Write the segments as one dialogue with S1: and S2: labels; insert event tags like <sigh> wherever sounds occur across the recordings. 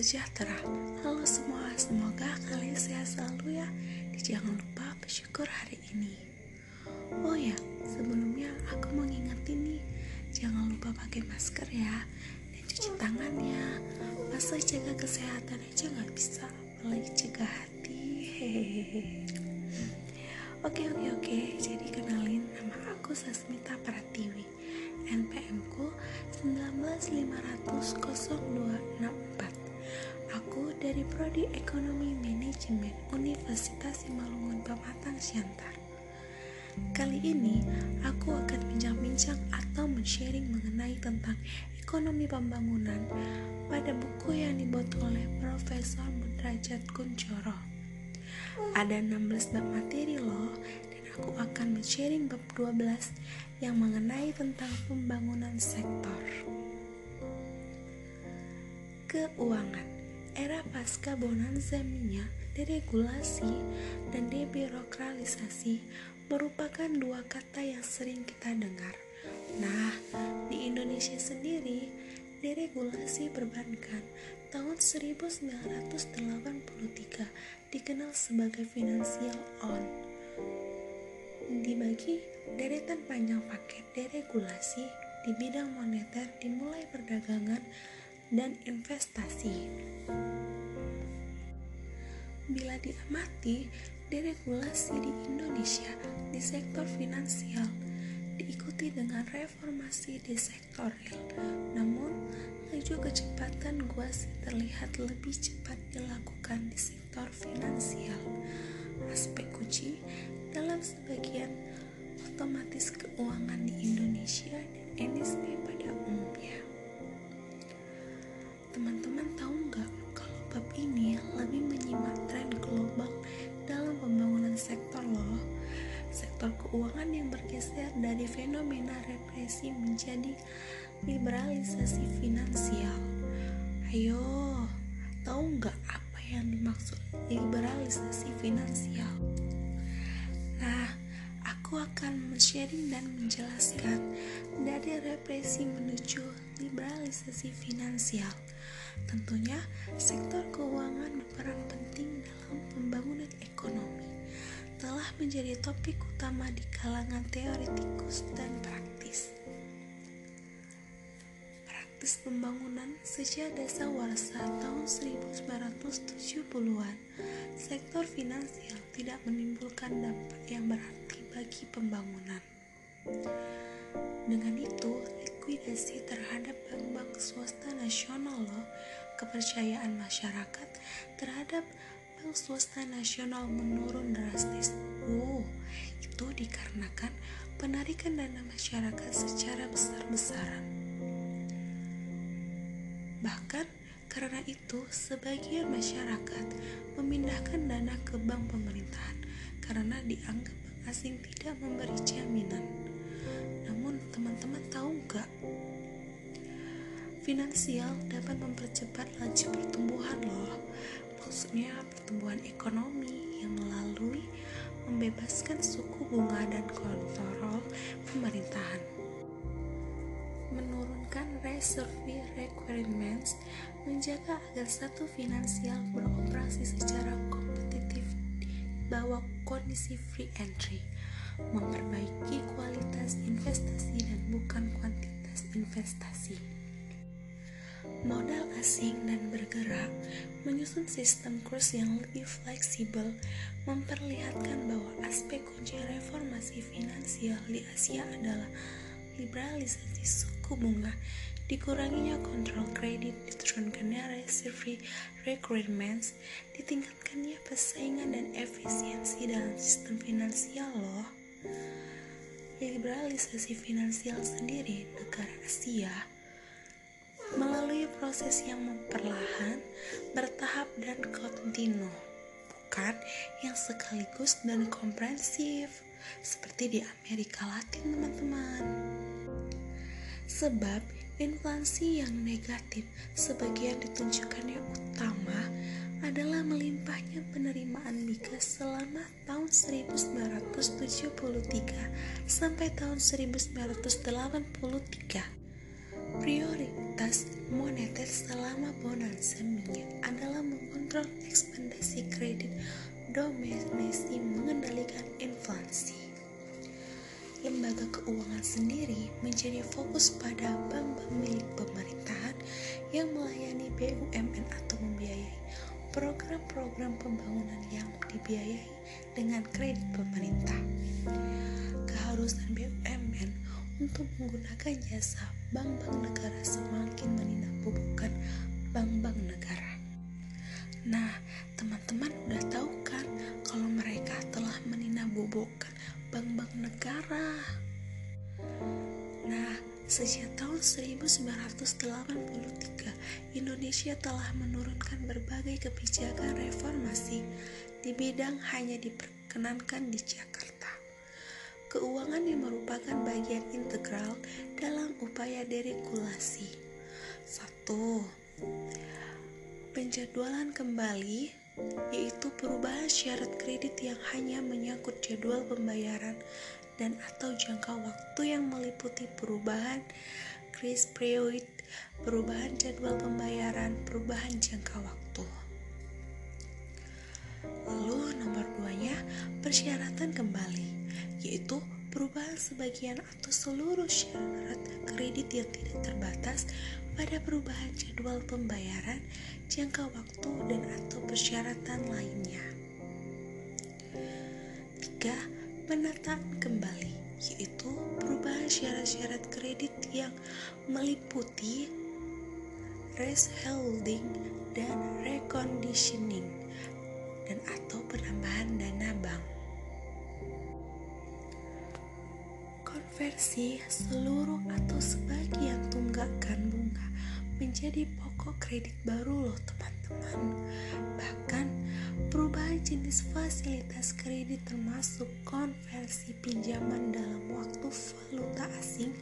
S1: sejahtera. Halo semua, semoga kalian sehat selalu ya. Jangan lupa bersyukur hari ini. Oh ya, sebelumnya aku mau ngingetin nih, jangan lupa pakai masker ya dan cuci tangan ya. Masa jaga kesehatan aja nggak bisa, apalagi jaga hati. Hehehe. <laughs> Oke oke oke, jadi kenalin nama aku Sasmita Pratiwi. NPM ku 195000264. Aku dari Prodi Ekonomi Manajemen Universitas Simalungun Pematang Siantar. Kali ini aku akan bincang-bincang atau men-sharing mengenai tentang ekonomi pembangunan pada buku yang dibuat oleh Profesor Mudrajat Kuncoro. Ada 16 bab materi loh dan aku akan men-sharing bab 12 yang mengenai tentang pembangunan sektor. Keuangan Era pasca bonanza minyak, deregulasi, dan debirokralisasi merupakan dua kata yang sering kita dengar. Nah, di Indonesia sendiri, deregulasi perbankan tahun 1983 dikenal sebagai financial on. Dibagi deretan panjang paket deregulasi di bidang moneter dimulai perdagangan dan investasi. Bila diamati, deregulasi di Indonesia di sektor finansial diikuti dengan reformasi di sektor real. Namun, laju kecepatan guasi terlihat lebih cepat dilakukan di sektor finansial. Aspek kunci dalam sebagian otomatis keuangan di Indonesia dan NSP pada umumnya. Teman-teman tahu nggak kalau bab ini lebih menyimak tren global dalam pembangunan sektor loh. Sektor keuangan yang bergeser dari fenomena represi menjadi liberalisasi finansial. Ayo, tahu nggak apa yang dimaksud liberalisasi finansial? Nah, aku akan men-sharing dan menjelaskan dari represi menuju liberalisasi finansial. Tentunya, sektor keuangan berperan penting dalam pembangunan ekonomi. Telah menjadi topik utama di kalangan teoretikus dan praktis. Praktis pembangunan sejak dasawarsa tahun 1970-an, sektor finansial tidak menimbulkan dampak yang berarti bagi pembangunan. Dengan itu, likuidasi terhadap bank-bank swasta nasional loh, kepercayaan masyarakat terhadap bank swasta nasional menurun drastis. Oh, itu dikarenakan penarikan dana masyarakat secara besar-besaran. Bahkan karena itu, sebagian masyarakat memindahkan dana ke bank pemerintahan karena dianggap bank asing tidak memberi jaminan. Namun, teman-teman tahu nggak? Finansial dapat mempercepat laju pertumbuhan loh. Maksudnya pertumbuhan ekonomi yang melalui membebaskan suku bunga dan kontrol pemerintahan menurunkan reserve requirements, menjaga agar satu finansial beroperasi secara kompetitif bawah kondisi free entry, memperbaiki kualitas investasi dan bukan kuantitas investasi. Modal asing dan bergerak menyusun sistem kurs yang lebih fleksibel memperlihatkan bahwa aspek kunci reformasi finansial di Asia adalah liberalisasi suku bunga, dikuranginya kontrol kredit, diturunkannya reserve requirements, ditingkatkannya persaingan dan efisiensi dalam sistem finansial loh. Liberalisasi finansial sendiri negara Asia melalui proses yang memperlahan, bertahap dan kontinu, bukan yang sekaligus dan komprehensif seperti di Amerika Latin, teman-teman. Sebab inflasi yang negatif sebagian ditunjukkannya utama adalah melimpahnya penerimaan migas selama tahun 1973 sampai tahun 1983. Prioritas moneter selama bonanza minyak adalah mengontrol ekspedisi kredit domestik mengendalikan inflasi. Lembaga keuangan sendiri menjadi fokus pada bank-bank milik pemerintahan yang melayani BUMN atau membiayai program-program pembangunan yang dibiayai dengan kredit pemerintah. Keharusan BUMN untuk menggunakan jasa bank-bank negara semakin menindakbubukkan bank-bank negara. Nah, teman-teman udah tahu kan kalau mereka telah menindakbubukkan bank-bank negara. Nah, sejak tahun 1983, Indonesia telah menurunkan berbagai kebijakan reformasi di bidang hanya diperkenankan di Jakarta keuangan yang merupakan bagian integral dalam upaya deregulasi. 1. Penjadwalan kembali yaitu perubahan syarat kredit yang hanya menyangkut jadwal pembayaran dan atau jangka waktu yang meliputi perubahan grace period, perubahan jadwal pembayaran, perubahan jangka waktu. Lalu nomor duanya persyaratan kembali yaitu perubahan sebagian atau seluruh syarat kredit yang tidak terbatas pada perubahan jadwal pembayaran, jangka waktu, dan atau persyaratan lainnya. 3. Penataan kembali yaitu perubahan syarat-syarat kredit yang meliputi holding dan reconditioning dan atau penambahan dana konversi seluruh atau sebagian tunggakan bunga menjadi pokok kredit baru loh teman-teman. Bahkan perubahan jenis fasilitas kredit termasuk konversi pinjaman dalam waktu valuta asing,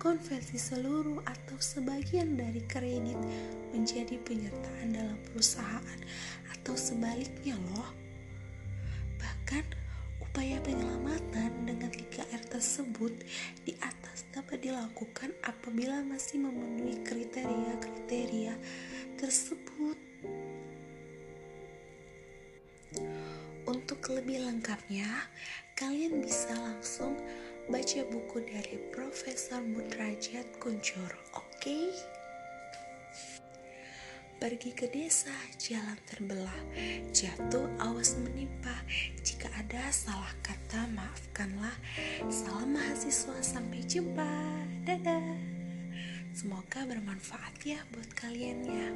S1: konversi seluruh atau sebagian dari kredit menjadi penyertaan dalam perusahaan atau sebaliknya loh. Bahkan tersebut di atas dapat dilakukan apabila masih memenuhi kriteria-kriteria tersebut. Untuk lebih lengkapnya, kalian bisa langsung baca buku dari Profesor Mudrajat Kuncoro, oke? Okay? Pergi ke desa, jalan terbelah, jatuh awas menimpa. Jika ada salah kata, maafkanlah. Salam mahasiswa, sampai jumpa. Dadah. Semoga bermanfaat ya buat kalian ya.